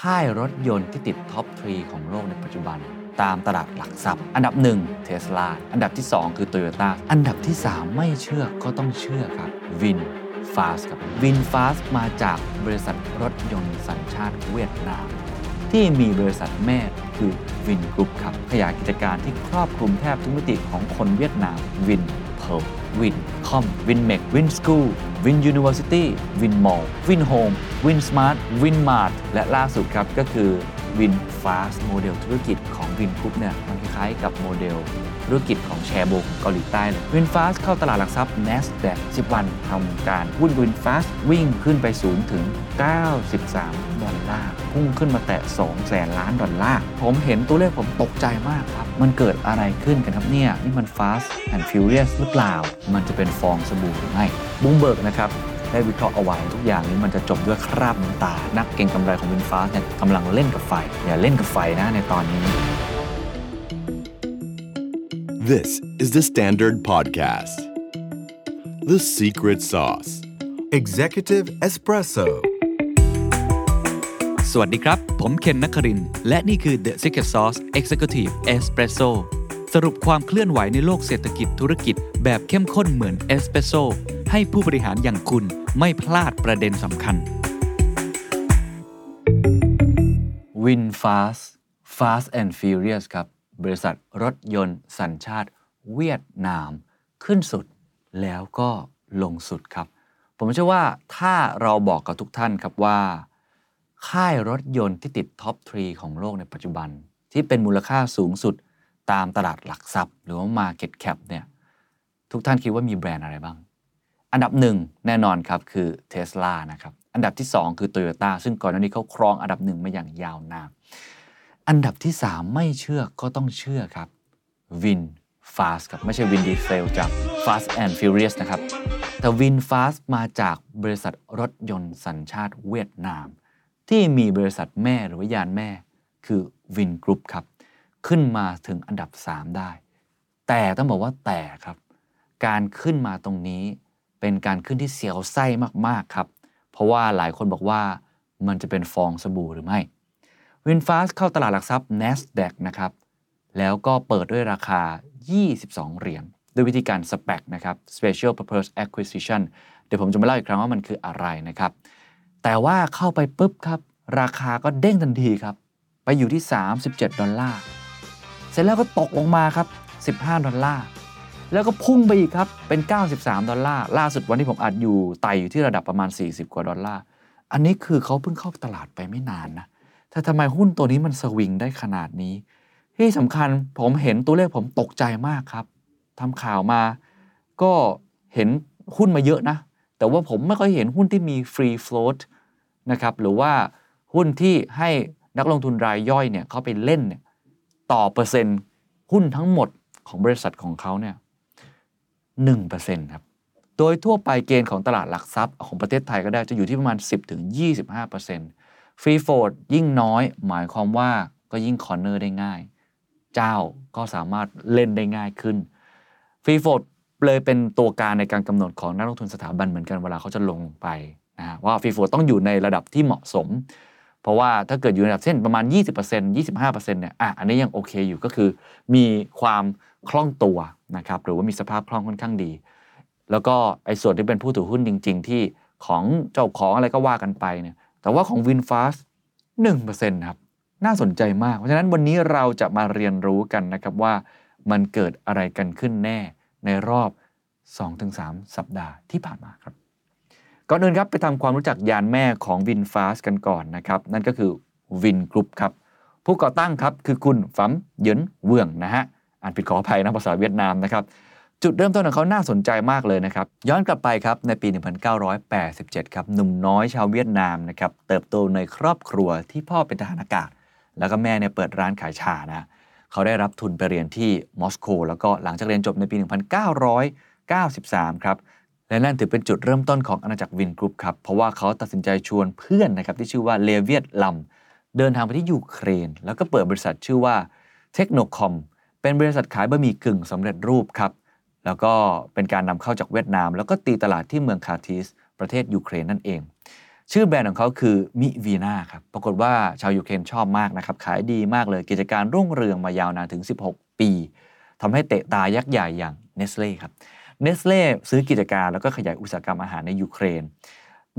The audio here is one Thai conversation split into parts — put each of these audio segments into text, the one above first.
ค่ายรถยนต์ที่ติด top three ของโลกในปัจจุบัน ตามตลาดหลักทรัพย์ อันดับ 1 เทสลา อันดับที่ 2 คือ Toyota อันดับที่ 3 ไม่เชื่อก็ต้องเชื่อครับ VinFast ครับ VinFast มาจากบริษัทรถยนต์สัญชาติเวียดนาม ที่มีบริษัทแม่คือ Vingroup ครับ ขยายกิจการที่ครอบคลุมแทบทุกมิติของคนเวียดนาม Vinpearl Vincom Vinmec Vinschool VinUniversity Vinmall Vinhomes VinSmart VinMart และล่าสุดครับก็คือ VinFast โมเดลธุรกิจของ Vingroup เนี่ยมันคล้ายๆกับโมเดล ธุรกิจของแชโบลเกาหลีใต้เลย VinFast เข้าตลาดหลักทรัพย์ NASDAQ 10 วันทำการหุ้น VinFast วิ่งขึ้นไปสูงถึง 93 ดอลลาร์พุ่งขึ้นมาแตะ2แสนล้านดอลลาร์ ผมเห็นตัวเลขผมตกใจมากครับ มันเกิดอะไรขึ้นกันครับเนี่ย นี่มัน Fast and Furious หรือเปล่า มันจะเป็นฟองสบู่หรือไม่บุ้งเบิร์กนะครับได้วิเคราะห์เอาไว้ทุกอย่างนี้มันจะจบด้วยคราบน้ำตา นักเก็งกำไรของวินฟ้าสเนี่ยกำลังเล่นกับไฟอย่าเล่นกับไฟนะในตอนนี้ This is the Standard Podcast. The Secret Sauce. Executive Espresso สวัสดีครับ ผมเคนนักครินทร์และนี่คือ The Secret Sauce Executive Espresso สรุปความเคลื่อนไหวในโลกเศรษฐกิจธุรกิจ แบบเข้มข้นเหมือนเอสเปรสโซให้ผู้บริหารอย่างคุณไม่พลาดประเด็นสำคัญ Win Fast Fast and Furious ครับ บริษัทรถยนต์สัญชาติเวียดนามขึ้นสุดแล้วก็ลงสุดครับ ผมเชื่อว่าถ้าเราบอกกับทุกท่านครับว่า ค่ายรถยนต์ที่ติดท็อปทรีของโลกในปัจจุบัน ที่เป็นมูลค่าสูงสุดตามตลาดหลักทรัพย์ หรือว่า Market Cap เนี่ยทุกท่านคิดว่ามีแบรนด์อะไรบ้าง อันดับหนึ่งแน่นอนครับคือ Tesla นะครับ อันดับที่ 2 คือ Toyota ซึ่งก่อนหน้านี้เขาครองอันดับหนึ่งมาอย่างยาวนาน อันดับที่ 3 ไม่เชื่อก็ต้องเชื่อครับ Win Fast ครับไม่ใช่ Win Diesel จาก Fast and Furious นะครับ แต่ Win Fast มาจากบริษัทรถยนต์สัญชาติเวียดนาม ที่มีบริษัทแม่หรือว่ายานแม่ คือ Win Group ครับ ขึ้นมาถึงอันดับ 3 ได้ แต่ต้องบอกว่าแต่ครับ การขึ้นมาตรงนี้เป็นการขึ้นที่เสียวไส้มากๆครับ เพราะว่าหลายคนบอกว่ามันจะเป็นฟองสบู่หรือไม่ วินฟาสเข้าตลาดหลักทรัพย์ NASDAQ นะครับแล้วก็เปิดด้วยราคา 22 เหรียญด้วยวิธีการ SPAC นะครับ Special Purpose Acquisition เดี๋ยวผมจะมาเล่าอีกครั้งว่ามันคืออะไรนะครับ แต่ว่าเข้าไปปุ๊บครับ ราคาก็เด้งทันทีครับ ไปอยู่ที่ 37 ดอลลาร์ เสร็จแล้วก็ตกลงมาครับ 15 ดอลลาร์ แล้วก็พุ่งไปอีกครับ เป็น 93 ดอลลาร์ ล่าสุดวันที่ผมอัดอยู่ไต่อยู่ที่ระดับประมาณ 40 กว่าดอลลาร์ อันนี้คือเขาเพิ่งเข้าตลาดไปไม่นานนะ แต่ทำไมหุ้นตัวนี้มันสวิงได้ขนาดนี้ ที่สำคัญผมเห็นตัวเลขผมตกใจมากครับทำข่าวมา ก็เห็นหุ้นมาเยอะนะ แต่ว่าผมไม่ค่อยเห็นหุ้นที่มี free float นะครับ หรือว่าหุ้นที่ให้นักลงทุนรายย่อยเนี่ยเขาไปเล่นเนี่ยต่อเปอร์เซ็นต์หุ้นทั้งหมดของบริษัทของเขาเนี่ย1%ครับ โดยทั่วไปเกณฑ์ของตลาดหลักทรัพย์ของประเทศไทยก็ได้จะอยู่ที่ประมาณ 10-25% ฟรีโฟดยิ่งน้อย หมายความว่าก็ยิ่ง corner ได้ง่าย เจ้าก็สามารถเล่นได้ง่ายขึ้น free float เลยเป็นตัวการในการกำหนดของนักลงทุนสถาบันเหมือนกันเวลาเขาจะลงไปนะฮะว่า free float ต้องอยู่ในระดับที่เหมาะสม เพราะว่าถ้าเกิดอยู่ในระดับเช่นประมาณ 20% 25%เนี่ยอะอันนี้ยังโอเคอยู่ก็คือ มีความคล่องตัวนะครับหรือว่ามีสภาพคล่องค่อนข้างดี แล้วก็ไอ้ส่วนที่เป็นผู้ถือหุ้นจริง ๆ ที่ของเจ้าของอะไรก็ว่ากันไปเนี่ย แต่ว่าของ WinFast 1%ครับ น่าสนใจมาก เพราะฉะนั้นวันนี้เราจะมาเรียนรู้กันนะครับว่ามันเกิดอะไรกันขึ้นแน่ในรอบ 2-3 สัปดาห์ที่ผ่านมาครับ ก่อนอื่นครับไปทำความรู้จักยานแม่ของ WinFast กันก่อนนะครับนั่นก็คือ Win Group ครับผู้ก่อตั้งครับคือคุณฟัมเหยินเวืองนะฮะอ่านผิดขออภัยนะภาษาเวียดนามนะครับ จุดเริ่มต้นของเขาน่าสนใจมากเลยนะครับ ย้อนกลับไปครับในปี 1987 ครับหนุ่มน้อยชาวเวียดนามนะครับเติบโตในครอบครัวที่พ่อเป็นทหารอากาศ แล้วก็แม่เนี่ยเปิดร้านขายชานะเขาได้รับทุนไปเรียนที่มอสโกแล้วก็หลังจากเรียนจบในปี 1993 ครับและนั่นถือเป็นจุดเริ่มต้นของอาณาจักร Vingroup ครับเพราะว่าเขาตัดสินใจชวนเพื่อนนะครับที่ชื่อว่าเลเวียตลัมเดินทางไปที่ยูเครน แล้วก็เปิดบริษัทชื่อว่า Technocom เป็นบริษัทขายบะหมี่กึ่งสำเร็จรูปครับ แล้วก็เป็นการนำเข้าจากเวียดนาม แล้วก็ตีตลาดที่เมืองคาร์คิฟประเทศยูเครนนั่นเอง ชื่อแบรนด์ของเขาคือ Mivina ครับปรากฏว่าชาวยูเครนชอบมากนะครับขายดีมากเลยกิจการรุ่งเรืองมายาวนานถึง 16 ปีทำให้เตะตายักษ์ใหญ่อย่างเนสเล่ครับเนสเล่ซื้อกิจการแล้วก็ขยายอุตสาหกรรมอาหารในยูเครน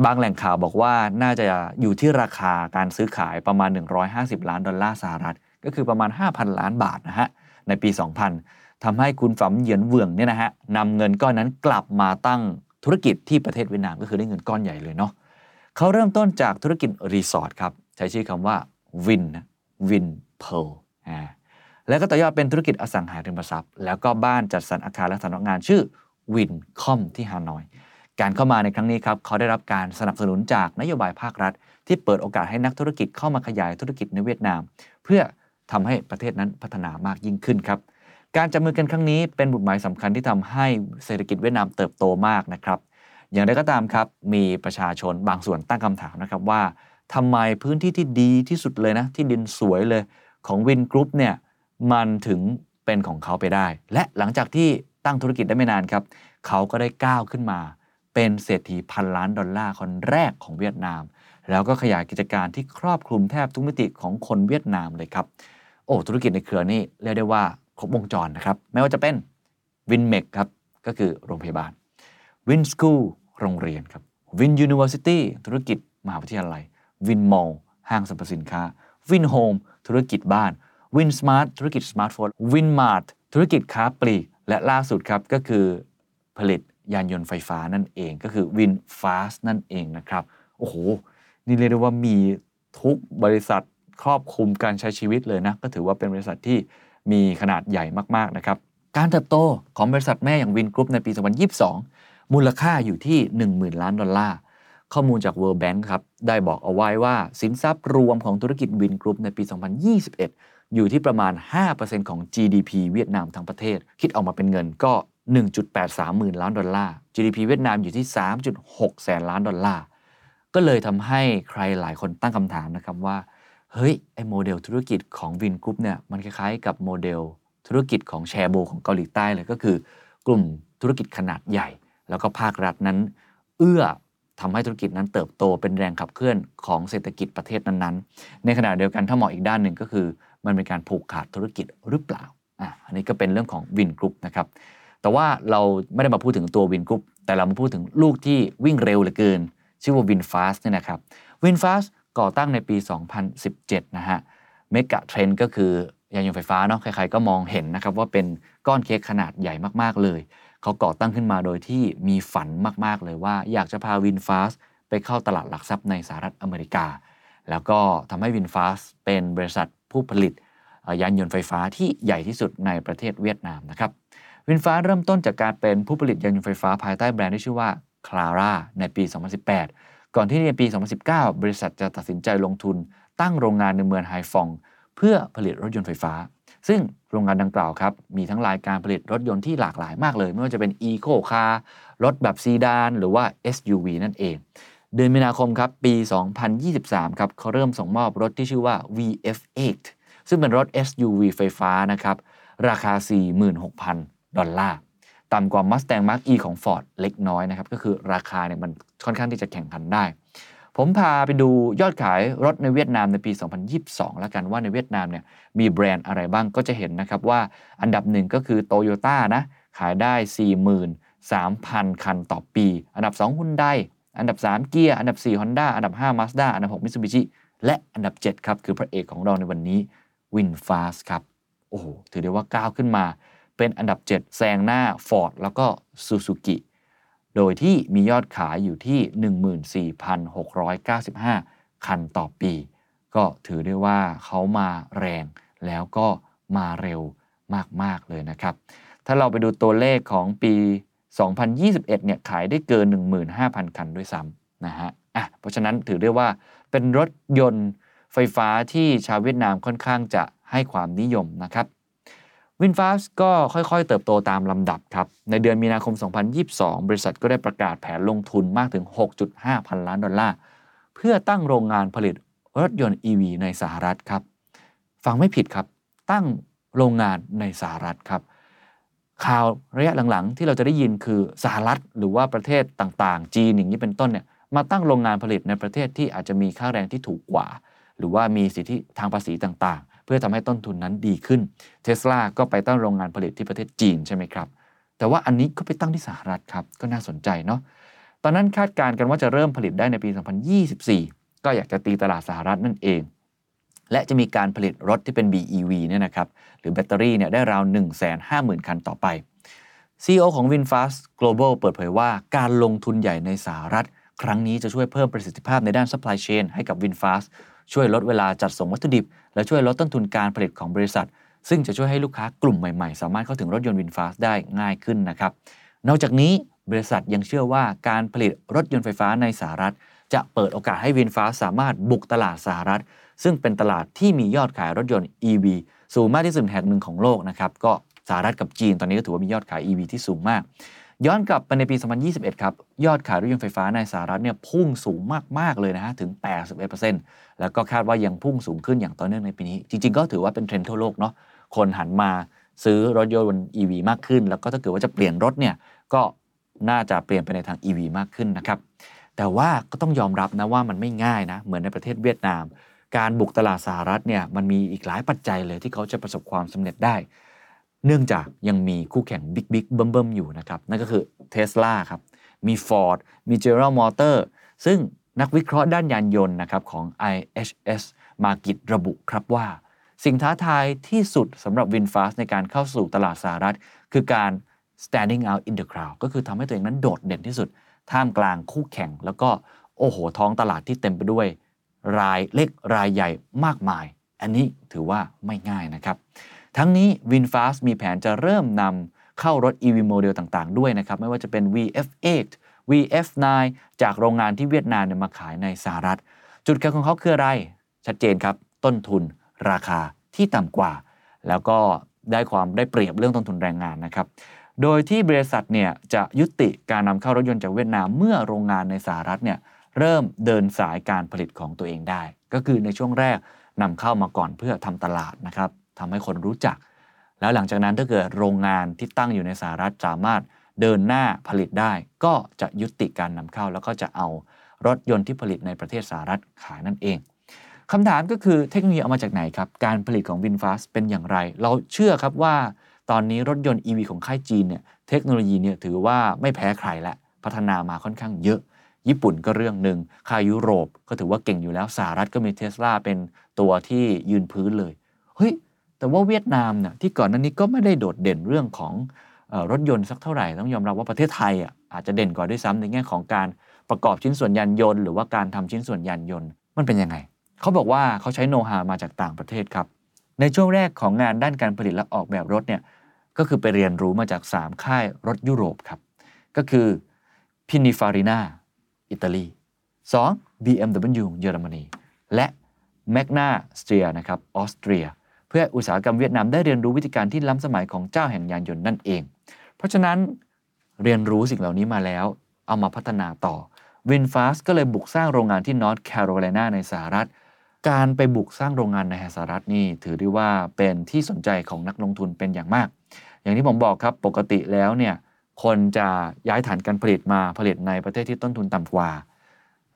บางแหล่งข่าวบอกว่าน่าจะอยู่ที่ราคาการซื้อขายประมาณ 150 ล้านดอลลาร์สหรัฐ ก็คือประมาณ 5,000 ล้านบาทนะฮะในปี 2000 ทำให้คุณฝั่มเญิ้ตเวืองเนี่ยนะฮะนำเงินก้อนนั้นกลับมาตั้งธุรกิจที่ประเทศเวียดนามก็คือได้เงินก้อนใหญ่เลยเนาะเขาเริ่มต้นจากธุรกิจรีสอร์ทครับใช้ชื่อคำว่า Vin Vinpearl อ่าแล้วก็ต่อยอดเป็นธุรกิจอสังหาริมทรัพย์ แล้วก็บ้านจัดสรรอาคารและสำนักงานชื่อ Vincom ที่ฮานอย การเข้ามาในครั้งนี้ครับเขาได้รับการสนับสนุนจากนโยบายภาครัฐ ที่เปิดโอกาสให้นักธุรกิจเข้ามาขยายธุรกิจในเวียดนาม เพื่อทำให้ประเทศนั้นพัฒนามากยิ่งขึ้นครับ การจับมือกันครั้งนี้เป็นบุตรหมายสำคัญที่ทำให้เศรษฐกิจเวียดนามเติบโตมากนะครับ อย่างไรก็ตามครับ มีประชาชนบางส่วนตั้งคำถามนะครับว่าทำไมพื้นที่ที่ดีที่สุดเลยนะ ที่ดินสวยเลยของวินกรุ๊ปเนี่ยมันถึงเป็นของเขาไปได้ และหลังจากที่ตั้งธุรกิจได้ไม่นานครับเขาก็ได้ก้าวขึ้นมา เป็นเศรษฐีพันล้านดอลลาร์คนแรกของเวียดนาม แล้วก็ขยายกิจการที่ครอบคลุมแทบทุกมิติของคนเวียดนามเลยครับโอ้ธุรกิจในเครือนี่เรียกได้ว่า ครบวงจรนะครับ ไม่ว่าจะเป็น Vinmec ครับ ก็คือโรงพยาบาล Vinschool โรงเรียนครับ VinUniversity ธุรกิจ มหาวิทยาลัย Vinmall ห้างสรรพสินค้า Vinhomes ธุรกิจบ้าน VinSmart ธุรกิจสมาร์ทโฟน VinMartธุรกิจค้าปลีก และล่าสุดครับก็คือผลิตยานยนต์ไฟฟ้านั่นเองก็คือ VinFast นั่นเองนะครับโอ้โห นี่เรียกได้ว่ามีทุกบริษัทครอบคลุมการใช้ชีวิตเลยนะ ก็ถือว่าเป็นบริษัทที่ มีขนาดใหญ่มากๆนะครับ การเติบโตของบริษัทแม่อย่าง Vingroup ในปี 2022 มูลค่าอยู่ที่ 10,000 ล้านดอลลาร์ ข้อมูลจาก World Bank ครับได้บอกเอาไว้ว่าสินทรัพย์รวมของธุรกิจ Vingroup ในปี 2021 อยู่ที่ประมาณ 5%ของ GDP เวียดนามทั้งประเทศ คิดออกมาเป็นเงินก็ 1.83 หมื่นล้านดอลลาร์ GDP เวียดนามอยู่ที่ 3.6 แสนล้านดอลลาร์ ก็เลยทำให้ใครหลายคนตั้งคำถามนะครับว่า เฮ้ยไอ้โมเดลธุรกิจของ Vingroup เนี่ยมันคล้ายๆ กับโมเดลธุรกิจของแชโบลของเกาหลีใต้เลยก็คือกลุ่มธุรกิจขนาดใหญ่ แล้วก็ภาครัฐนั้น เอื้อทำให้ธุรกิจนั้นเติบโตเป็นแรงขับเคลื่อนของเศรษฐกิจประเทศนั้นๆ ในขณะเดียวกันถ้ามองอีกด้านหนึ่งก็คือ มันเป็นการผูกขาดธุรกิจหรือเปล่าอะอันนี้ก็เป็นเรื่องของ Vingroup นะครับแต่ว่าเราไม่ได้มาพูดถึงตัว Vingroup แต่เรามาพูดถึงลูกที่วิ่งเร็วเหลือเกิน ชื่อว่า VinFast เนี่ยนะครับ VinFast ก่อตั้งในปี 2017 นะฮะ megatrend ก็คือยานยนต์ไฟฟ้าเนาะใครๆก็มองเห็นนะครับว่าเป็นก้อนเค้กขนาดใหญ่มากๆเลย เขาก่อตั้งขึ้นมาโดยที่มีฝันมากๆเลยว่าอยากจะพาวินฟาสไปเข้าตลาดหลักทรัพย์ในสหรัฐอเมริกา แล้วก็ทำให้วินฟาสเป็นบริษัทผู้ผลิตยานยนต์ไฟฟ้าที่ใหญ่ที่สุดในประเทศเวียดนามนะครับวินฟ้าเริ่มต้นจากการเป็นผู้ผลิตยานยนต์ไฟฟ้าภายใต้แบรนด์ที่ชื่อว่า Clara ในปี 2018 ก่อนที่ในปี 2019 บริษัทจะตัดสินใจลงทุน ตั้งโรงงานในเมืองไฮฟอง เพื่อผลิตรถยนต์ไฟฟ้า ซึ่งโรงงานดังกล่าวครับ มีทั้งรายการผลิตรถยนต์ที่หลากหลายมากเลย ไม่ว่าจะเป็น Eco Car รถแบบซีดาน หรือว่า SUV นั่นเอง เดือนมีนาคมครับ ปี 2023 ครับเขาเริ่มส่งมอบรถที่ชื่อว่า VF8 ซึ่งเป็นรถ SUV ไฟฟ้านะครับราคา 46,000 ดอลลาร์ ต่ำกว่า Mustang Mach-E ของ Ford เล็กน้อยนะครับ ก็คือราคาเนี่ยมันค่อนข้างที่จะแข่งขันได้ ผมพาไปดูยอดขายรถในเวียดนามในปี 2022 แล้วกันว่าในเวียดนามเนี่ยมีแบรนด์อะไรบ้างก็จะเห็นนะครับว่าอันดับหนึ่งก็คือ t o y ยต้านะขายได้ 43,000 คันต่อปี อันดับ2 Hyundai อันดับ3เกียร์อันดับ 4 Honda อันดับ 5 Mazda อันดับ 6 Mitsubishi และอันดับ 7 ครับ คือพระเอกของเราในวันนี้ WinFast ครับ โอ้โห ถือได้ว่าก้าวขึ้นมา เป็นอันดับ 7 แซงหน้า Ford แล้วก็ Suzuki โดยที่มียอดขายอยู่ที่ 14,695 คันต่อปี ก็ถือได้ว่าเขามาแรงแล้วก็มาเร็วมาก ๆ เลยนะครับ ถ้าเราไปดูตัวเลขของปี 2021 เนี่ยขายได้เกิน 15,000 คันด้วยซ้ำนะฮะอะเพราะฉะนั้นถือได้ว่าเป็นรถยนต์ไฟฟ้าที่ชาวเวียดนามค่อนข้างจะให้ความนิยมนะครับ วินฟาสก็ค่อยๆ เติบโตตามลำดับครับ ในเดือนมีนาคม 2022 บริษัทก็ได้ประกาศแผนลงทุนมากถึง 6.5 พันล้านดอลลาร์ เพื่อตั้งโรงงานผลิตรถยนต์ EV ในสหรัฐครับ ฟังไม่ผิดครับ ตั้งโรงงานในสหรัฐครับ ข่าวระยะหลังๆ ที่เราจะได้ยินคือสหรัฐ หรือว่าประเทศต่างๆ จีนอย่างนี้เป็นต้นเนี่ยมาตั้งโรงงานผลิตในประเทศที่อาจจะมีค่าแรงที่ถูกกว่า หรือว่ามีสิทธิทางภาษีต่างๆ เพื่อทำให้ต้นทุนนั้นดีขึ้นเทสลาก็ไปตั้งโรงงานผลิตที่ประเทศจีนใช่ไหมครับ แต่ว่าอันนี้ก็ไปตั้งที่สหรัฐครับ ก็น่าสนใจเนาะตอนนั้นคาดการณ์กันว่าจะเริ่มผลิตได้ในปี 2024 ก็อยากจะตีตลาดสหรัฐนั่นเอง และจะมีการผลิตรถที่เป็น BEV เนี่ยนะครับหรือแบตเตอรี่เนี่ยได้ราว 150,000 คันต่อไป CEO ของ VinFast Global เปิดเผยว่าการลงทุนใหญ่ในสหรัฐ ครั้งนี้จะช่วยเพิ่มประสิทธิภาพในด้าน supply chain ให้กับ VinFast ช่วยลดเวลาจัดส่งวัตถุดิบ และช่วยลดต้นทุนการผลิตของบริษัท ซึ่งจะช่วยให้ลูกค้ากลุ่มใหม่ๆ สามารถเข้าถึงรถยนต์ VinFast ได้ง่ายขึ้นนะครับ นอกจากนี้บริษัทยังเชื่อว่าการผลิตรถยนต์ไฟฟ้าในสหรัฐ จะเปิดโอกาสให้ VinFast สามารถบุกตลาดสหรัฐ ซึ่งเป็นตลาดที่มียอดขายรถยนต์ EV สูงมากที่สุดแห่งหนึ่งของโลกนะครับก็สหรัฐกับจีนตอนนี้ก็ถือว่ามียอดขาย EV ที่สูงมาก ย้อนกลับไปในปี 2021 ครับ ยอดขายรถยนต์ไฟฟ้าในสหรัฐเนี่ยพุ่งสูงมาก ๆ เลยนะฮะ ถึง 81%แล้วก็คาดว่ายังพุ่งสูงขึ้นอย่างต่อเนื่องในปีนี้ จริง ๆ ก็ถือว่าเป็นเทรนด์ทั่วโลกเนาะคนหันมาซื้อรถยนต์ EV มากขึ้น แล้วก็ถ้าเกิดว่าจะเปลี่ยนรถเนี่ยก็น่าจะเปลี่ยนไปในทาง EV มากขึ้นนะครับแต่ว่าก็ต้องยอมรับนะว่ามันไม่ง่ายนะเหมือนในประเทศเวียดนาม การบุกตลาดสหรัฐเนี่ยมันมีอีกหลายปัจจัยเลยที่เขาจะประสบความสำเร็จได้ เนื่องจากยังมีคู่แข่ง big big เบิ้มเบิ้มอยู่นะครับ นั่นก็คือ Tesla ครับ มี Ford มี General Motor ซึ่งนักวิเคราะห์ด้านยานยนต์นะครับของ IHS Markit ระบุครับว่า สิ่งท้าทายที่สุดสำหรับ VinFast ในการเข้าสู่ตลาดสหรัฐ คือการ standing out in the crowd ก็คือทำให้ตัวเองนั้นโดดเด่นที่สุด ท่ามกลางคู่แข่ง แล้วก็โอ้โหท้องตลาดที่เต็มไปด้วย รายเล็กรายใหญ่มากมาย อันนี้ถือว่าไม่ง่ายนะครับ ทั้งนี้ VinFast มีแผนจะเริ่มนำเข้ารถ EV โมเดลต่างๆ ด้วยนะครับ ไม่ว่าจะเป็น VF8 VF9 จากโรงงานที่เวียดนามเนี่ยมาขายในสหรัฐ จุดแข็งของเขาคืออะไร ชัดเจนครับ ต้นทุนราคาที่ต่ำกว่า แล้วก็ได้ความได้เปรียบเรื่องต้นทุนแรงงานนะครับ โดยที่บริษัทเนี่ยจะยุติการนำเข้ารถยนต์จากเวียดนามเมื่อโรงงานในสหรัฐเนี่ยเริ่มเดินสายการผลิตของตัวเองได้ ก็คือในช่วงแรกนำเข้ามาก่อนเพื่อทำตลาดนะครับ ทำให้คนรู้จัก แล้วหลังจากนั้นถ้าเกิดโรงงานที่ตั้งอยู่ในสหรัฐสามารถเดินหน้าผลิตได้ ก็จะยุติการนำเข้า แล้วก็จะเอารถยนต์ที่ผลิตในประเทศสหรัฐขายนั่นเองคำถามก็คือเทคโนโลยีเอามาจากไหนครับ การผลิตของ VinFast เป็นอย่างไร เราเชื่อครับว่าตอนนี้รถยนต์ EV ของค่ายจีนเนี่ยเทคโนโลยีเนี่ยถือว่าไม่แพ้ใครและพัฒนามาค่อนข้างเยอะ ญี่ปุ่นก็เรื่องหนึ่งค่ายยุโรปก็ถือว่าเก่งอยู่แล้วสหรัฐก็มีเทสลาเป็นตัวที่ยืนพื้นเลย เฮ้ย แต่ว่าเวียดนามเนี่ยที่ก่อนหน้านี้ก็ไม่ได้โดดเด่นเรื่องของอรถยนต์สักเท่าไหร่ต้องยอมรับว่าประเทศไทยอะอาจจะเด่นกว่าด้วยซ้ำในแง่ของการประกอบชิ้นส่วนยานยนต์ หรือว่าการทำชิ้นส่วนยานยนต์มันเป็นยังไง เขาบอกว่าเขาใช้โนฮามาจากต่างประเทศครับ ในช่วงแรกของงานด้านการผลิตและออกแบบรถเนี่ยก็คือไปเรียนรู้มาจาก 3 ค่ายรถยุโรปครับ ก็คือ Pininfarina อิตาลี 2. BMW เยอรมนีและ Magna Steyr นะครับออสเตรีย เพื่ออุตสาหกรรมเวียดนามได้เรียนรู้วิธีการที่ล้ำสมัยของเจ้าแห่งยานยนต์นั่นเอง เพราะฉะนั้นเรียนรู้สิ่งเหล่านี้มาแล้ว เอามาพัฒนาต่อ VinFast ก็เลยบุกสร้างโรงงานที่นอร์ทแคโรไลนาในสหรัฐ การไปบุกสร้างโรงงานในสหรัฐนี่ถือได้ว่าเป็นที่สนใจของนักลงทุนเป็นอย่างมาก อย่างที่ผมบอกครับปกติแล้วเนี่ยคนจะย้ายฐานการผลิตมาผลิตในประเทศที่ต้นทุนต่ำกว่า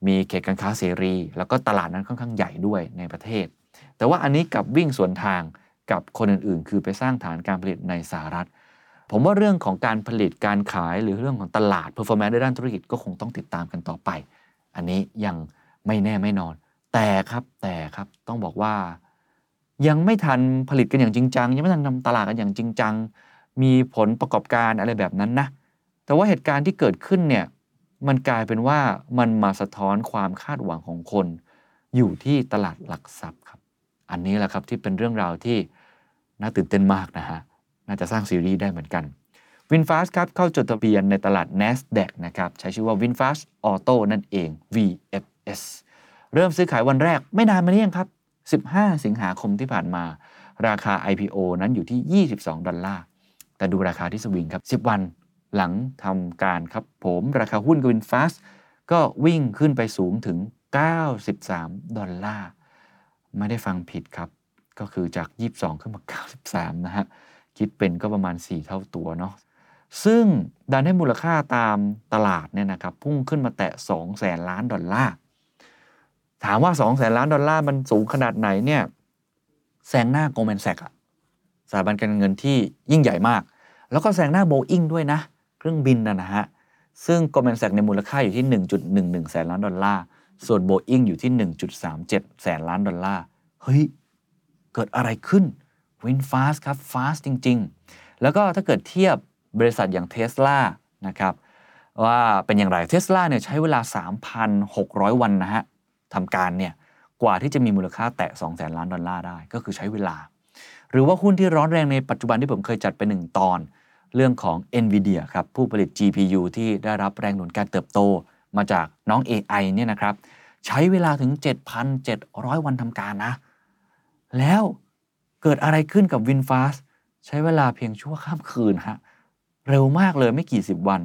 มีเขตการค้าเสรี แล้วก็ตลาดนั้นค่อนข้างใหญ่ด้วยในประเทศ แต่ว่าอันนี้กับวิ่งสวนทางกับคนอื่นๆ คือไปสร้างฐานการผลิตในสหรัฐ ผมว่าเรื่องของการผลิตการขายหรือเรื่องของตลาด performance ในด้านธุรกิจก็คงต้องติดตามกันต่อไป อันนี้ยังไม่แน่ไม่นอน แต่ครับแต่ครับต้องบอกว่า ยังไม่ทันผลิตกันอย่างจริงจังยังไม่ทันทำตลาดกันอย่างจริงจังมีผลประกอบการอะไรแบบนั้นนะแต่ว่าเหตุการณ์ที่เกิดขึ้นเนี่ยมันกลายเป็นว่ามันมาสะท้อนความคาดหวังของคน อยู่ที่ตลาดหลักทรัพย์ อันนี้แหละครับที่เป็นเรื่องราวที่น่าตื่นเต้นมากนะฮะ น่าจะสร้างซีรีส์ได้เหมือนกัน VinFast ครับเข้าจดทะเบียนในตลาด NASDAQ นะครับใช้ชื่อว่า VinFast Auto นั่นเอง VFS เริ่มซื้อขายวันแรกไม่นานมานี้เองครับ 15 สิงหาคมที่ผ่านมา ราคา IPO นั้นอยู่ที่ 22 ดอลลาร์ แต่ดูราคาที่สวิงครับ 10 วันหลังทำการครับผมราคาหุ้นกับ VinFast ก็วิ่งขึ้นไปสูงถึง 93 ดอลลาร์ ไม่ได้ฟังผิดครับ ก็คือจาก 22 ขึ้นมา 93 นะฮะ คิดเป็นก็ประมาณ 4 เท่าตัวเนาะ ซึ่งดันให้มูลค่าตามตลาดเนี่ยนะครับ พุ่งขึ้นมาแตะ 2 แสนล้านดอลลาร์ ถามว่า 2 แสนล้านดอลลาร์มันสูงขนาดไหนเนี่ยแซงหน้า Goldman Sachs อะสถาบันการเงินที่ยิ่งใหญ่มาก แล้วก็แซงหน้าโบอิงด้วยนะ เครื่องบินนะนะฮะ ซึ่ง Goldman Sachs ในมูลค่าอยู่ที่ 1.11 แสนล้านดอลลาร์ ส่วนโบอิงอยู่ที่ 1.37 แสนล้านดอลลาร์ เฮ้ย เกิดอะไรขึ้น VinFast ครับ fast จริง ๆ แล้วก็ถ้าเกิดเทียบบริษัทอย่างเทสลานะครับว่าเป็นอย่างไรเทสลาเนี่ยใช้เวลา 3,600 วันนะฮะทำการเนี่ยกว่าที่จะมีมูลค่าแตะ2แสนล้านดอลลาร์ได้ ก็คือใช้เวลา หรือว่าหุ้นที่ร้อนแรงในปัจจุบันที่ผมเคยจัดไปหนึ่งตอน เรื่องของ NVIDIA ครับ ผู้ผลิต GPU ที่ได้รับแรงหนุนการเติบโต มาจากน้อง AI เนี่ยนะครับ ใช้เวลาถึง 7,700 วันทำการนะ แล้วเกิดอะไรขึ้นกับ VinFast ใช้เวลาเพียงชั่วข้ามคืนฮะเร็วมากเลยไม่กี่สิบวัน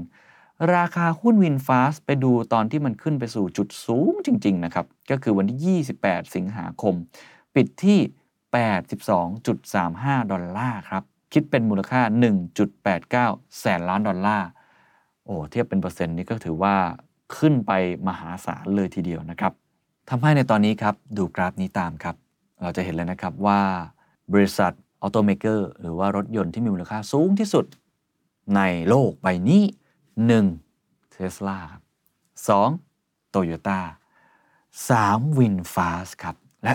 ราคาหุ้น VinFast ไปดูตอนที่มันขึ้นไปสู่จุดสูงจริง ๆ นะครับ ก็คือวันที่ 28 สิงหาคม ปิดที่ 82.35 ดอลลาร์ครับ คิดเป็นมูลค่า 1.89 แสนล้านดอลลาร์โอ้เทียบเป็นเปอร์เซ็นต์นี่ก็ถือว่า ขึ้นไปมหาศาลเลยทีเดียวนะครับทำให้ในตอนนี้ครับดูกราฟนี้ตามครับ เราจะเห็นเลยนะครับว่าบริษัท automaker หรือว่ารถยนต์ที่มีมูลค่าสูงที่สุดในโลกใบนี้ 1. เทสลาครับ 2. โตโยต้า 3. VinFast ครับ และ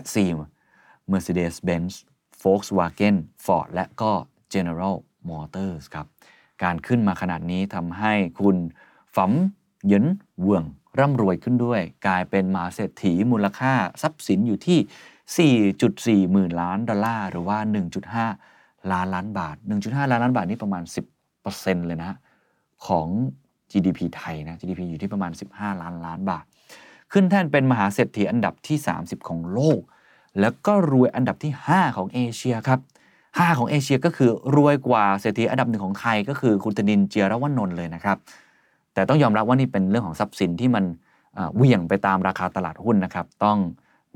4. Mercedes-Benz Volkswagen Ford และก็ General Motors ครับ การขึ้นมาขนาดนี้ทำให้คุณฝัม หยินเวืองร่ำรวยขึ้นด้วย กลายเป็นมหาเศรษฐีมูลค่าทรัพย์สินอยู่ที่ 4.4 หมื่นล้านดอลลาร์ หรือว่า 1.5 ล้านล้านบาท 1.5 ล้านล้านบาทนี่ประมาณ 10%เลยนะ ของ GDP ไทยนะ GDP อยู่ที่ประมาณ 15 ล้านล้านบาท ขึ้นแท่นเป็นมหาเศรษฐีอันดับที่ 30 ของโลก แล้วก็รวยอันดับที่ 5 ของเอเชียครับ 5 ของเอเชียก็คือรวยกว่าเศรษฐีอันดับหนึ่งของไทยก็คือคุณตนินเจียรวนนท์เลยนะครับ แต่ต้องยอมรับว่านี่เป็นเรื่องของทรัพย์สินที่มันเหวี่ยงไปตามราคาตลาดหุ้นนะครับ ต้อง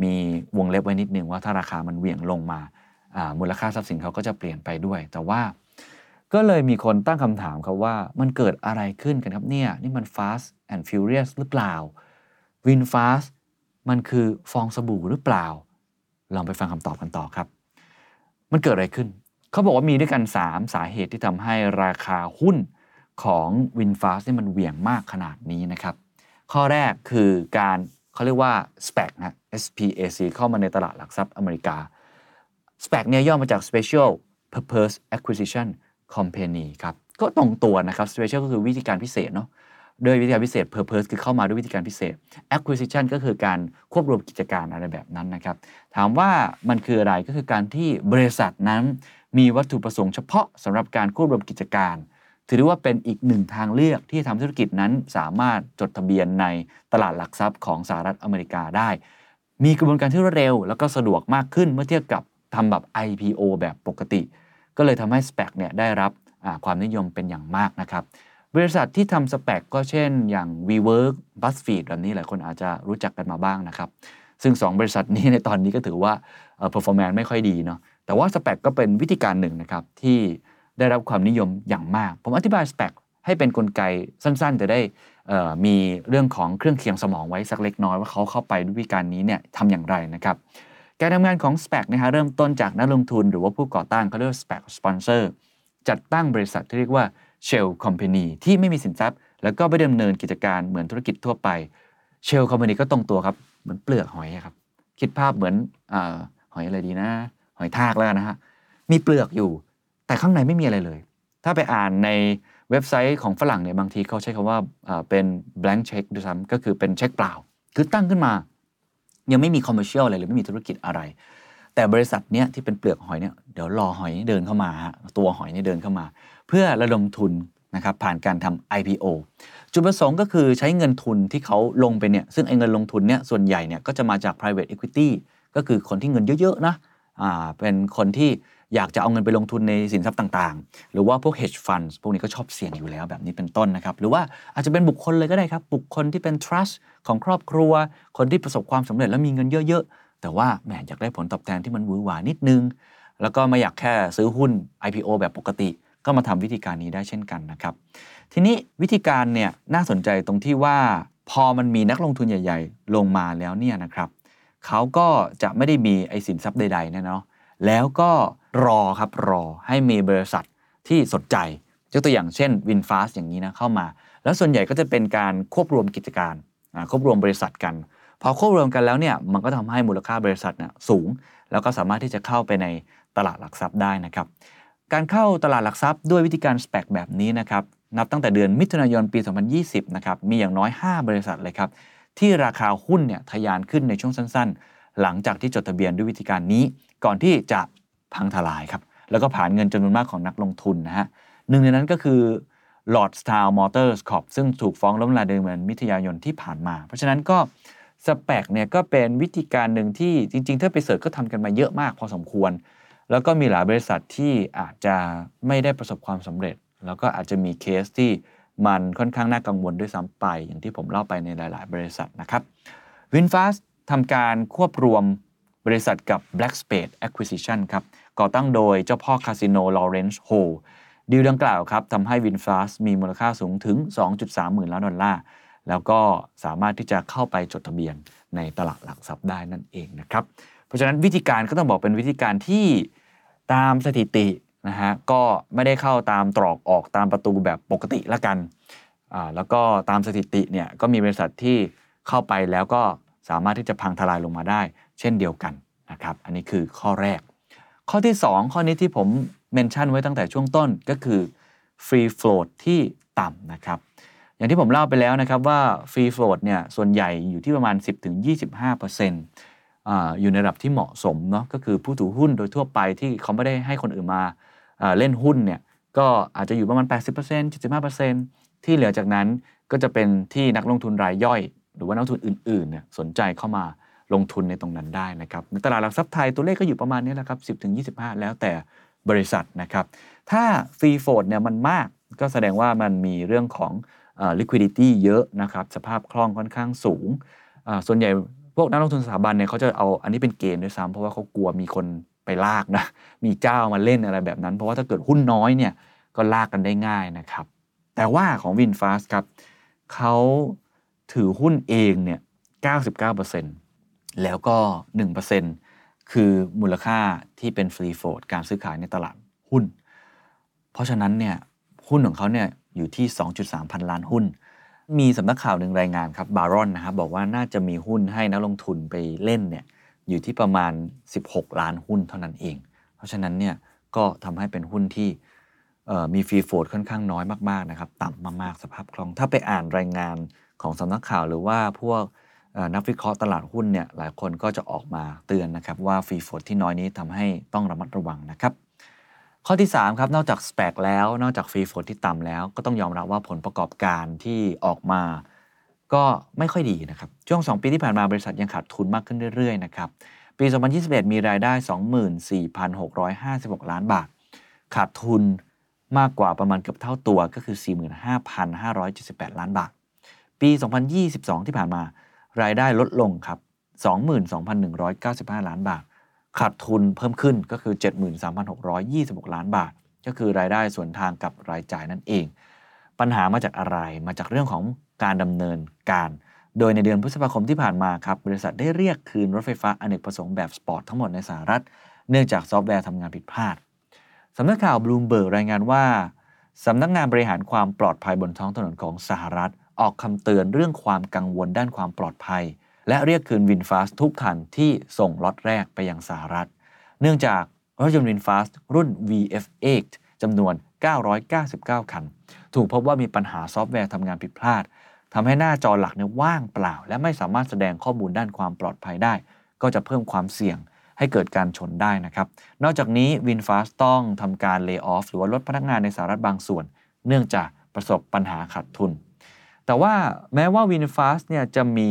มีวงเล็บไว้นิดนึงว่าถ้าราคามันเหวี่ยงลงมามูลค่าทรัพย์สินเขาก็จะเปลี่ยนไปด้วย แต่ว่าก็เลยมีคนตั้งคำถามครับว่ามันเกิดอะไรขึ้นกันครับเนี่ย นี่มัน Fast and Furious หรือเปล่า Win Fast มันคือฟองสบู่หรือเปล่า ลองไปฟังคำตอบกันต่อครับ มันเกิดอะไรขึ้น เขาบอกว่ามีด้วยกัน 3 สาเหตุที่ทำให้ราคาหุ้น ของ WinFast นี่มันเหวี่ยงมากขนาดนี้นะครับ ข้อแรกคือการเขาเรียกว่า SPAC นะ SPAC เข้ามาในตลาดหลักทรัพย์อเมริกา SPAC เนี่ยย่อมาจาก Special Purpose Acquisition Company ครับ ก็ตรงตัวนะครับ Special ก็คือวิธีการพิเศษเนาะโดยวิธีการพิเศษ Purpose คือเข้ามาด้วยวิธีการพิเศษ Acquisition ก็คือการควบรวมกิจการอะไรแบบนั้นนะครับ ถามว่ามันคืออะไรก็คือการที่บริษัทนั้นมีวัตถุประสงค์เฉพาะสำหรับการควบรวมกิจการ ถือว่าเป็นอีกหนึ่งทางเลือกที่ทำธุรกิจนั้นสามารถจดทะเบียนในตลาดหลักทรัพย์ของสหรัฐอเมริกาได้ มีกระบวนการที่รวดเร็ว แล้วก็สะดวกมากขึ้นเมื่อเทียบกับทำแบบ IPO แบบปกติ ก็เลยทำให้ SPAC เนี่ยได้รับความนิยมเป็นอย่างมากนะครับ บริษัทที่ทำ SPAC ก็เช่นอย่าง WeWork BuzzFeed แบบนี้หลายคนอาจจะรู้จักกันมาบ้างนะครับซึ่ง 2 บริษัทนี้ในตอนนี้ก็ถือว่า performance ไม่ค่อยดีเนาะแต่ว่า SPAC ก็เป็นวิธีการหนึ่งนะครับที่ ได้รับความนิยมอย่างมาก ผมอธิบาย SPAC ให้เป็นนกลไกสั้นๆ จะได้มีเรื่องของเครื่องเคียงสมองไว้สักเล็กน้อยว่าเขาเข้าไปด้วยวิธีการนี้เนี่ยทำอย่างไรนะครับการทำงานของ SPAC นะฮะเริ่มต้นจากนักลงทุนหรือว่าผู้ก่อตั้งเขาเรียกว่า SPAC sponsor จัดตั้งบริษัทที่เรียกว่า Shell Company ที่ไม่มีสินทรัพย์ แล้วก็ไม่ดำเนินกิจการเหมือนธุรกิจทั่วไป Shell Company ก็ตรงตัวครับ เหมือนเปลือกหอยครับ คิดภาพเหมือนอหอยอะไรดีนะ หอยทากแล้วนะฮะมีเปลือกอยู่ แต่ข้างในไม่มีอะไรเลย ถ้าไปอ่านในเว็บไซต์ของฝรั่งเนี่ยบางทีเขาใช้คำว่าเป็น blank check ด้วยซ้ำก็คือเป็นเช็คเปล่า คือตั้งขึ้นมา ยังไม่มี commercial อะไรหรือไม่มีธุรกิจอะไร แต่บริษัทเนี้ยที่เป็นเปลือกหอยเนี่ยเดี๋ยวรอหอยเดินเข้ามาฮะตัวหอยเนี่เดินเข้ามา เพื่อระดมทุนนะครับผ่านการทำ IPO จุดประสงค์ก็คือใช้เงินทุนที่เขาลงไปเนี่ยซึ่งไอ้เงินลงทุนเนี่ยส่วนใหญ่เนี่ยก็จะมาจาก private equity ก็คือคนที่เงินเยอะๆนะอ่าเป็นคนที่ อยากจะเอาเงินไปลงทุนในสินทรัพย์ต่างๆ หรือว่าพวก hedge funds พวกนี้ก็ชอบเสี่ยงอยู่แล้วแบบนี้เป็นต้นนะครับ หรือว่าอาจจะเป็นบุคคลเลยก็ได้ครับ บุคคลที่เป็น trust ของครอบครัว คนที่ประสบความสำเร็จและมีเงินเยอะๆ แต่ว่าแหมอยากได้ผลตอบแทนที่มันวือหวานิดนึง แล้วก็ไม่อยากแค่ซื้อหุ้น IPO แบบปกติ ก็มาทำวิธีการนี้ได้เช่นกันนะครับ ทีนี้วิธีการเนี่ยน่าสนใจตรงที่ว่าพอมันมีนักลงทุนใหญ่ ๆ ลงมาแล้วเนี่ยนะครับเขาก็จะไม่ได้มีไอสินทรัพย์ใดๆเนาะแล้วก็ รอครับรอให้มีบริษัทที่สนใจยกตัวอย่างเช่น WinFast อย่างนี้นะเข้ามา แล้วส่วนใหญ่ก็จะเป็นการควบรวมกิจการควบรวมบริษัทกัน พอควบรวมกันแล้วเนี่ยมันก็ทำให้มูลค่าบริษัทเนี่ยสูง แล้วก็สามารถที่จะเข้าไปในตลาดหลักทรัพย์ได้นะครับ การเข้าตลาดหลักทรัพย์ด้วยวิธีการ SPAC แบบนี้นะครับนับตั้งแต่เดือนมิถุนายนปี 2020 นะครับมีอย่างน้อย 5 บริษัทเลยครับที่ราคาหุ้นเนี่ยทะยานขึ้นในช่วงสั้น ๆ หลังจากที่จดทะเบียนด้วยวิธีการนี้ ก่อนที่จะ พังทลายครับ แล้วก็ผ่านเงินจำนวนมากของนักลงทุนนะฮะหนึ่งในนั้นก็คือ Lordstown Motors Corp ซึ่งถูกฟ้องล้มละลายเดือนมิถุนายนที่ผ่านมา เพราะฉะนั้นก็ SPAC เนี่ยก็เป็นวิธีการหนึ่งที่จริง ๆ ถ้าไป search ก็ทำกันมาเยอะมากพอสมควร แล้วก็มีหลายบริษัทที่อาจจะไม่ได้ประสบความสำเร็จ แล้วก็อาจจะมีเคสที่มันค่อนข้างน่ากังวลด้วยซ้ำไป อย่างที่ผมเล่าไปในหลาย ๆ บริษัทนะครับ VinFast ทำการควบรวม บริษัทกับ Black Spade Acquisition ครับก่อตั้งโดยเจ้าพ่อคาสิโนลอเรนซ์โฮดีลดังกล่าวครับทำให้ VinFast มีมูลค่าสูงถึง 2.3 หมื่นล้านดอลลาร์แล้วก็สามารถที่จะเข้าไปจดทะเบียนในตลาดหลักทรัพย์ได้นั่นเองนะครับ เพราะฉะนั้นวิธีการก็ต้องบอกเป็นวิธีการที่ตามสถิตินะฮะก็ไม่ได้เข้าตามตรอกออกตามประตูแบบปกติละกันอ่าแล้วก็ตามสถิติเนี่ยก็มีบริษัทที่เข้าไปแล้วก็สามารถที่จะพังทลายลงมาได้ เช่นเดียวกันนะครับ อันนี้คือข้อแรก ข้อที่ 2 ข้อนี้ที่ผมเมนชั่นไว้ตั้งแต่ช่วงต้นก็คือ free float ที่ต่ำนะครับ อย่างที่ผมเล่าไปแล้วนะครับว่า free float เนี่ยส่วนใหญ่อยู่ที่ประมาณ 10-25%อาอยู่ในระดับที่เหมาะสมเนาะก็คือผู้ถือหุ้นโดยทั่วไปที่เขาไม่ได้ให้คนอื่นมาอ่าเล่นหุ้นเนี่ยก็อาจจะอยู่ประมาณ 80% 75%ที่เหลือจากนั้นก็จะเป็นที่นักลงทุนรายย่อย หรือว่านักลงทุนอื่นๆเนี่ยสนใจเข้ามา ลงทุนในตรงนั้นได้นะครับในตลาดหลักทรัพย์ไทยตัวเลขก็อยู่ประมาณนี้แหละครับ10-25แล้วแต่บริษัทนะครับ ถ้าฟรีโฟดเนี่ยมันมากก็แสดงว่ามันมีเรื่องของ liquidity เยอะนะครับ สภาพคล่องค่อนข้างสูง ส่วนใหญ่พวกนักลงทุนสถาบันเนี่ยเขาจะเอาอันนี้เป็นเกณฑ์ด้วยซ้ำเพราะว่าเขากลัวมีคนไปลากนะ มีเจ้ามาเล่นอะไรแบบนั้น เพราะว่าถ้าเกิดหุ้นน้อยเนี่ยก็ลากกันได้ง่ายนะครับ แต่ว่าของ WinFast ครับเขาถือหุ้นเองเนี่ย 99% แล้วก็ 1%คือมูลค่าที่เป็นฟรีโฟดการซื้อขายในตลาดหุ้น เพราะฉะนั้นเนี่ยหุ้นของเขาเนี่ยอยู่ที่ 2.3 พันล้านหุ้น มีสำนักข่าวหนึ่งรายงานครับบารอนนะครับบอกว่าน่าจะมีหุ้นให้นักลงทุนไปเล่นเนี่ยอยู่ที่ประมาณ 16 ล้านหุ้นเท่านั้นเอง เพราะฉะนั้นเนี่ยก็ทำให้เป็นหุ้นที่มีฟรีโฟดค่อนข้างน้อยมากๆนะครับ ต่ำมากๆสภาพคล่อง ถ้าไปอ่านรายงานของสำนักข่าวหรือว่าพวก นักวิเคราะห์ตลาดหุ้นเนี่ยหลายคนก็จะออกมาเตือนนะครับว่าฟรีโฟดที่น้อยนี้ทำให้ต้องระมัดระวังนะครับ ข้อที่3ครับนอกจาก SPAC แล้ว นอกจากฟรีโฟลที่ต่ำแล้ว ก็ต้องยอมรับว่าผลประกอบการที่ออกมา ก็ไม่ค่อยดีนะครับช่วง 2 ปีที่ผ่านมาบริษัทยังขาดทุนมากขึ้นเรื่อยๆนะครับปี 2021 มีรายได้ 24,656 ล้านบาท ขาดทุนมากกว่าประมาณเกือบเท่าตัวก็คือ 45,578 ล้านบาท ปี 2022 ที่ผ่านมา รายได้ลดลงครับ 22,195 ล้านบาท ขาดทุนเพิ่มขึ้นก็คือ 73,626 ล้านบาท ก็คือรายได้ส่วนทางกับรายจ่ายนั่นเอง ปัญหามาจากอะไรมาจากเรื่องของการดำเนินการ โดยในเดือนพฤษภาคมที่ผ่านมาครับ บริษัทได้เรียกคืนรถไฟฟ้าอเนกประสงค์แบบสปอร์ตทั้งหมดในสหรัฐ เนื่องจากซอฟต์แวร์ทำงานผิดพลาดสำนักข่าวบลูมเบิร์กรายงานว่าสำนักงานบริหารความปลอดภัยบนท้องถนนของสหรัฐ ออกคำเตือนเรื่องความกังวลด้านความปลอดภัย และเรียกคืน VinFast ทุกคันที่ส่งล็อตแรกไปยังสหรัฐ เนื่องจากรถยนต์ VinFast รุ่น VF8 จำนวน 999 คัน ถูกพบว่ามีปัญหาซอฟต์แวร์ทำงานผิดพลาดทำให้หน้าจอหลักเนี่ยว่างเปล่า และไม่สามารถแสดงข้อมูลด้านความปลอดภัยได้ ก็จะเพิ่มความเสี่ยงให้เกิดการชนได้นะครับ นอกจากนี้ VinFast ต้องทำการ lay off หรือว่าลดพนักงานในสหรัฐบางส่วน เนื่องจากประสบปัญหาขาดทุน แต่ว่าแม้ว่า VinFast เนี่ยจะมี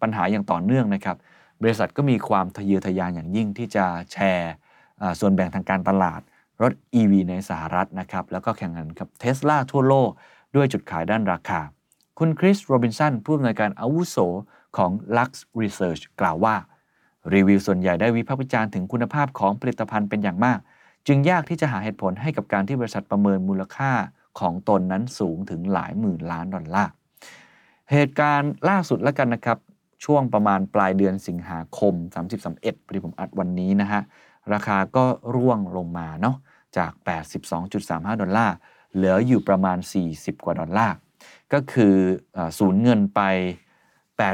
ปัญหาอย่างต่อเนื่องนะครับ บริษัทก็มีความทะเยอทะยานอย่างยิ่งที่จะแชร์ส่วนแบ่งทางการตลาดรถ EV ในสหรัฐนะครับ แล้วก็แข่งขันกับเท s l a ทั่วโลก ด้วยจุดขายด้านราคา คุณคริสโรบินสันผู้อำนวยการอาวุโสของ Lux Research กล่าวว่า รีวิวส่วนใหญ่ได้วิพากษ์วิจารณ์ถึงคุณภาพของผลิตภัณฑ์เป็นอย่างมาก จึงยากที่จะหาเหตุผลให้กับการที่บริษัทประเมินมูลค่าของตนนั้นสูงถึงหลายหมื่นล้านดอลลาร์ เหตุการณ์ล่าสุดแล้วกันนะครับ ช่วงประมาณปลายเดือนสิงหาคม 30-31พอดีผมอัดวันนี้นะฮะ ราคาก็ร่วงลงมาเนาะจาก 82.35 ดอลลาร์ เหลืออยู่ประมาณ 40 กว่าดอลลาร์ ก็คือสูญเงินไป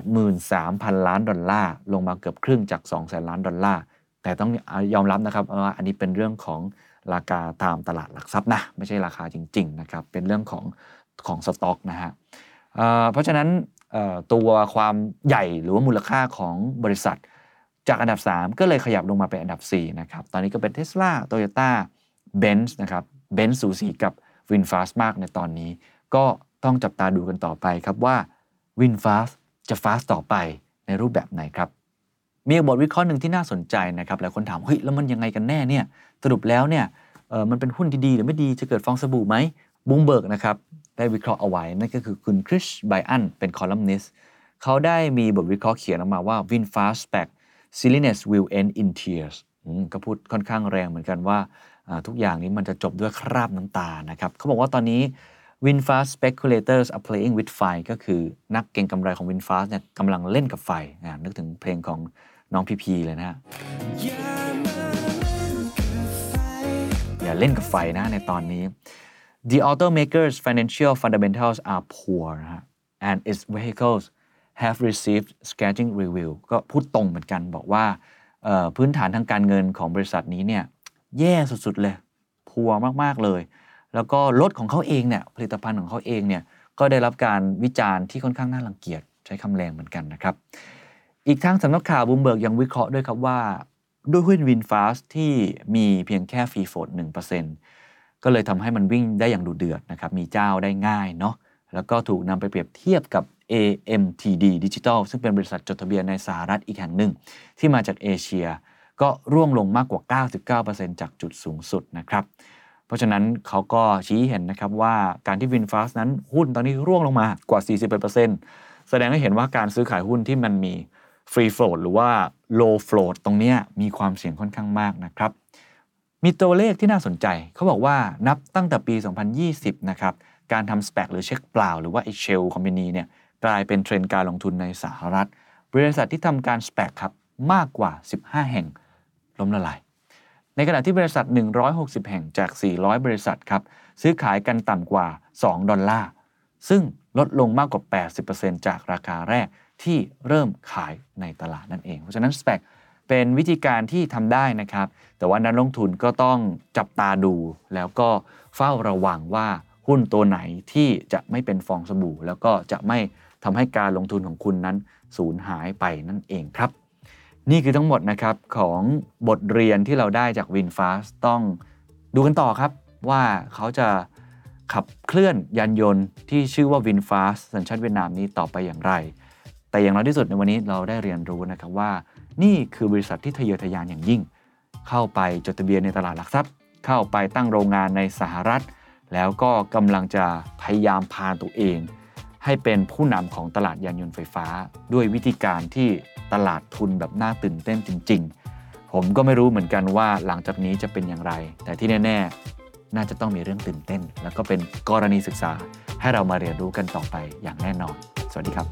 83,000 ล้านดอลลาร์ ลงมาเกือบครึ่งจาก2แสนล้านดอลลาร์ แต่ต้องยอมรับนะครับว่าอันนี้เป็นเรื่องของราคาตามตลาดหลักทรัพย์นะ ไม่ใช่ราคาจริง ๆ นะครับ เป็นเรื่องของของสต็อกนะฮะ เพราะฉะนั้นตัวความใหญ่หรือว่ามูลค่าของบริษัท จากอันดับ 3 ก็เลยขยับลงมาเป็นอันดับ4นะครับตอนนี้ก็เป็น Tesla Toyota Benz นะครับ Benz สูสีกับ VinFast มากในตอนนี้ ก็ต้องจับตาดูกันต่อไปครับว่า VinFast จะ fast ต่อไปในรูปแบบไหนครับมีบทวิเคราะห์หนึ่งที่น่าสนใจนะครับหลายคนถามเฮ้ยแล้วมันยังไงกันแน่เนี่ยสรุปแล้วเนี่ยมันเป็นหุ้นที่ดีหรือไม่ดีจะเกิดฟองสบู่ไหมบลูมเบิร์กนะครับ ได้วิเคราะห์เอาไว้ นั่นก็คือคุณคริสไบรอันต์เป็นคอลัมนิสต์เขาได้มีบทวิเคราะห์เขียนออกมาว่า VinFast SPAC silliness will end in tears ก็พูดค่อนข้างแรงเหมือนกันว่าทุกอย่างนี้มันจะจบด้วยคราบน้ำตานะครับเขาบอกว่าตอนนี้ VinFast speculators are playing with fire ก็คือนักเก็งกำไรของ VinFast เนี่ยกำลังเล่นกับไฟนึกถึงเพลงของน้องพีพีเลยนะฮะอย่าเล่นกับไฟนะในตอนนี้ The automaker's financial fundamentals are poor นะฮะ and its vehicles have received scathing review ก็พูดตรงเหมือนกันบอกว่าพื้นฐานทางการเงินของบริษัทนี้เนี่ยแย่สุดๆเลยพัวมากๆเลย แล้วก็รถของเขาเองเนี่ยผลิตภัณฑ์ของเขาเองเนี่ยก็ได้รับการวิจารณ์ที่ค่อนข้างน่ารังเกียจใช้คำแรงเหมือนกันนะครับ อีกทั้งสำนักข่าวบลูมเบิร์กยังวิเคราะห์ด้วยครับว่า ด้วยหุ้น VinFast ที่มีเพียงแค่ free float 1% ก็เลยทำให้มันวิ่งได้อย่างดุเดือดนะครับมีเจ้าได้ง่ายเนาะแล้วก็ถูกนำไปเปรียบเทียบกับ AMTD Digital ซึ่งเป็นบริษัทจดทะเบียนในสหรัฐอีกแห่งหนึ่ง ที่มาจากเอเชีย ก็ร่วงลงมากกว่า 99%จากจุดสูงสุดนะครับ เพราะฉะนั้นเขาก็ชี้เห็นนะครับว่าการที่ VinFast นั้นหุ้นตอนนี้ร่วงลงมากว่า 41%แสดงให้เห็นว่าการซื้อขายหุ้นที่มันมี free float หรือว่า low float ตรงนี้มีความเสี่ยงค่อนข้างมากนะครับ มีตัวเลขที่น่าสนใจ เขาบอกว่านับตั้งแต่ปี 2020 นะครับ การทำ SPAC หรือเช็คเปล่า หรือว่าไอ shell company เนี่ยกลายเป็นเทรนด์การลงทุนในสหรัฐ บริษัทที่ทำการ SPAC ครับมากกว่า 15 แห่งล้มละลาย ในขณะที่บริษัท 160 แห่งจาก 400 บริษัทครับซื้อขายกันต่ำกว่า 2 ดอลลาร์ ซึ่งลดลงมากกว่า 80%จากราคาแรกที่เริ่มขายในตลาดนั่นเอง เพราะฉะนั้น SPAC เป็ ป็นวิธีการที่ทำได้นะครับ แต่ว่านักลงทุนก็ต้องจับตาดู แล้วก็เฝ้าระวังว่าหุ้นตัวไหนที่จะไม่เป็นฟองสบู่ แล้วก็จะไม่ทำให้การลงทุนของคุณนั้นสูญหายไปนั่นเองครับ นี่คือทั้งหมดนะครับของบทเรียนที่เราได้จาก VinFast ต้องดูกันต่อครับว่าเขาจะขับเคลื่อนยานยนต์ที่ชื่อว่า VinFast สัญชาติเวียดนามนี้ต่อไปอย่างไร แต่อย่างน้อยที่สุดในวันนี้เราได้เรียนรู้นะครับว่า นี่คือบริษัทที่ทะเยอทะยานอย่างยิ่ง เข้าไปจดทะเบียนในตลาดหลักทรัพย์ เข้าไปตั้งโรงงานในสหรัฐ แล้วก็กำลังจะพยายามพาตัวเอง ให้เป็นผู้นำของตลาดยานยนต์ไฟฟ้า ด้วยวิธีการที่ตลาดทุนแบบน่าตื่นเต้นจริง ๆ ผมก็ไม่รู้เหมือนกันว่าหลังจากนี้จะเป็นอย่างไร แต่ที่แน่ ๆ น่าจะต้องมีเรื่องตื่นเต้น แล้วก็เป็นกรณีศึกษาให้เรามาเรียนรู้กันต่อไปอย่างแน่นอน สวัสดีครับ